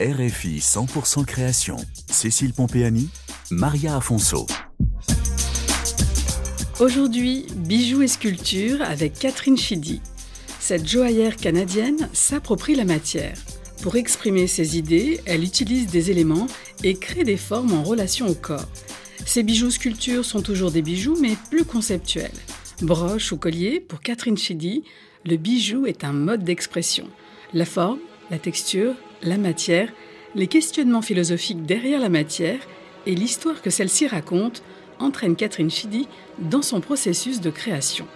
RFI 100% création. Cécile Pompéani, Maria Afonso. Aujourd'hui, bijoux et sculptures avec Catherine Chidi. Cette joaillère canadienne s'approprie la matière. Pour exprimer ses idées, elle utilise des éléments et crée des formes en relation au corps. Ses bijoux sculptures sont toujours des bijoux, mais plus conceptuels. Broche ou collier, pour Catherine Chidi, le bijou est un mode d'expression. La forme, la texture, la matière, les questionnements philosophiques derrière la matière et l'histoire que celle-ci raconte entraînent Catherine Chidi dans son processus de création.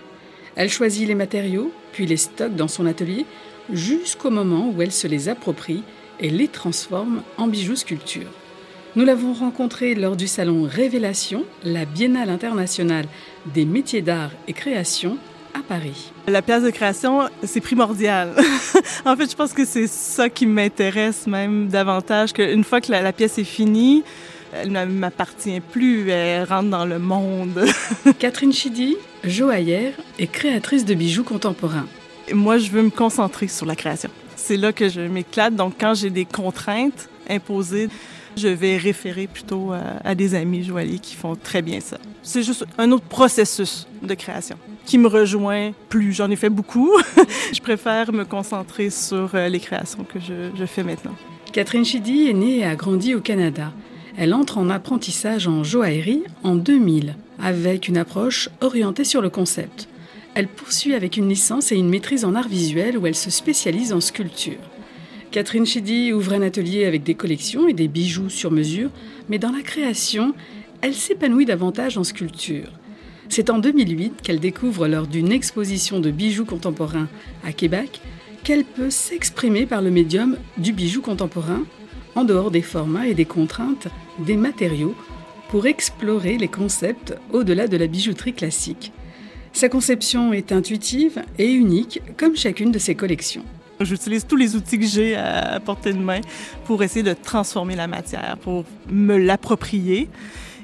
Elle choisit les matériaux, puis les stocke dans son atelier, jusqu'au moment où elle se les approprie et les transforme en bijoux sculptures. Nous l'avons rencontrée lors du salon Révélation, la Biennale internationale des métiers d'art et création à Paris. La pièce de création, c'est primordial. en fait, je pense que c'est ça qui m'intéresse même davantage, qu'une fois que la, pièce est finie, elle ne m'appartient plus, elle rentre dans le monde. Catherine Chidi, joaillère et créatrice de bijoux contemporains. Moi, je veux me concentrer sur la création. C'est là que je m'éclate. Donc, quand j'ai des contraintes imposées, je vais référer plutôt à, des amis joailliers qui font très bien ça. C'est juste un autre processus de création qui me rejoint plus. J'en ai fait beaucoup. je préfère me concentrer sur euh, les créations que je, fais maintenant. Catherine Chidi est née et a grandi au Canada. Elle entre en apprentissage en joaillerie en 2000 avec une approche orientée sur le concept. Elle poursuit avec une licence et une maîtrise en art visuel où elle se spécialise en sculpture. Catherine Chidi ouvre un atelier avec des collections et des bijoux sur mesure, mais dans la création, elle s'épanouit davantage en sculpture. C'est en 2008 qu'elle découvre lors d'une exposition de bijoux contemporains à Québec qu'elle peut s'exprimer par le médium du bijou contemporain, en dehors des formats et des contraintes des matériaux, pour explorer les concepts au-delà de la bijouterie classique. Sa conception est intuitive et unique comme chacune de ses collections. J'utilise tous les outils que j'ai à portée de main pour essayer de transformer la matière, pour me l'approprier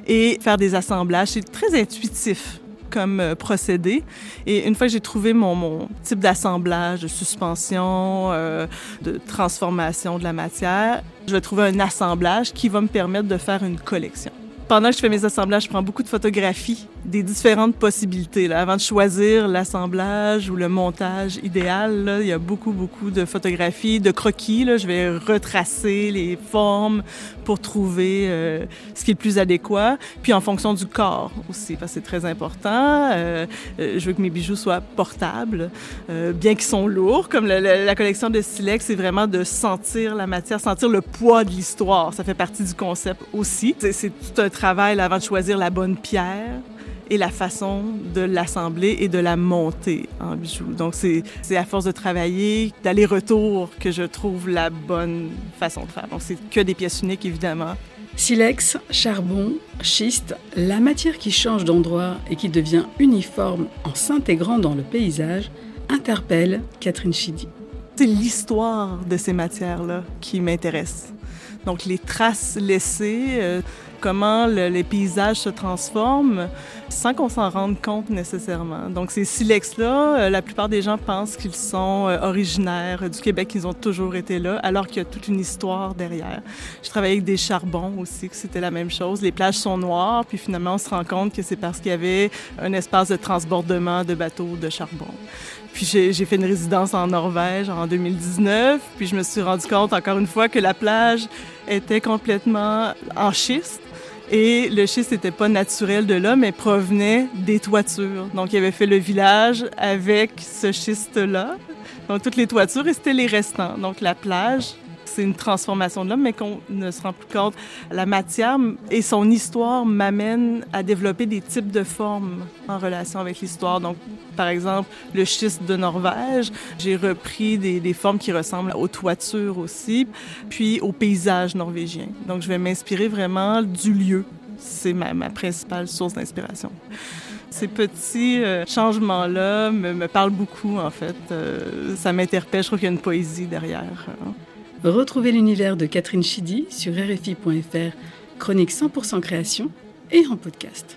et faire des assemblages. C'est très intuitif comme euh, procédé. Et une fois que j'ai trouvé mon, type d'assemblage, de suspension, euh, de transformation de la matière, je vais trouver un assemblage qui va me permettre de faire une collection. Pendant que je fais mes assemblages, je prends beaucoup de photographies des différentes possibilités. Là. Avant de choisir l'assemblage ou le montage idéal, là, il y a beaucoup, beaucoup de photographies, de croquis. Là. Je vais retracer les formes pour trouver euh, ce qui est le plus adéquat. Puis en fonction du corps aussi, parce que c'est très important. Euh, euh, je veux que mes bijoux soient portables, euh, bien qu'ils sont lourds. Comme la, la, la collection de Silex, c'est vraiment de sentir la matière, sentir le poids de l'histoire. Ça fait partie du concept aussi. C'est tout un travail avant de choisir la bonne pierre et la façon de l'assembler et de la monter en bijoux. Donc, c'est à force de travailler, d'aller-retour, que je trouve la bonne façon de faire. Donc, c'est que des pièces uniques, évidemment. Silex, charbon, schiste, la matière qui change d'endroit et qui devient uniforme en s'intégrant dans le paysage, interpelle Catherine Chidi. C'est l'histoire de ces matières-là qui m'intéresse. Donc, les traces laissées, euh, comment le, les paysages se transforment sans qu'on s'en rende compte nécessairement. Donc, ces silex-là, euh, la plupart des gens pensent qu'ils sont euh, originaires du Québec, qu'ils ont toujours été là, alors qu'il y a toute une histoire derrière. Je travaillais avec des charbons aussi, que c'était la même chose. Les plages sont noires, puis finalement, on se rend compte que c'est parce qu'il y avait un espace de transbordement de bateaux de charbon. Puis j'ai fait une résidence en Norvège en 2019, puis je me suis rendu compte encore une fois que la plage était complètement en schiste. Et le schiste n'était pas naturel de là, mais provenait des toitures. Donc, il avait fait le village avec ce schiste-là. Donc, toutes les toitures, et c'était les restants. Donc, la plage c'est une transformation de l'homme, mais qu'on ne se rend plus compte. La matière et son histoire m'amènent à développer des types de formes en relation avec l'histoire. Donc, par exemple, le schiste de Norvège, j'ai repris des, formes qui ressemblent aux toitures aussi, puis au paysage norvégien. Donc, je vais m'inspirer vraiment du lieu. C'est ma, principale source d'inspiration ces petits euh, changements-là me, me, parlent beaucoup, en fait. Euh, ça m'interpelle. Je trouve qu'il y a une poésie derrière. Hein. Retrouvez l'univers de Catherine Chidi sur RFI.fr, chronique 100% création et en podcast.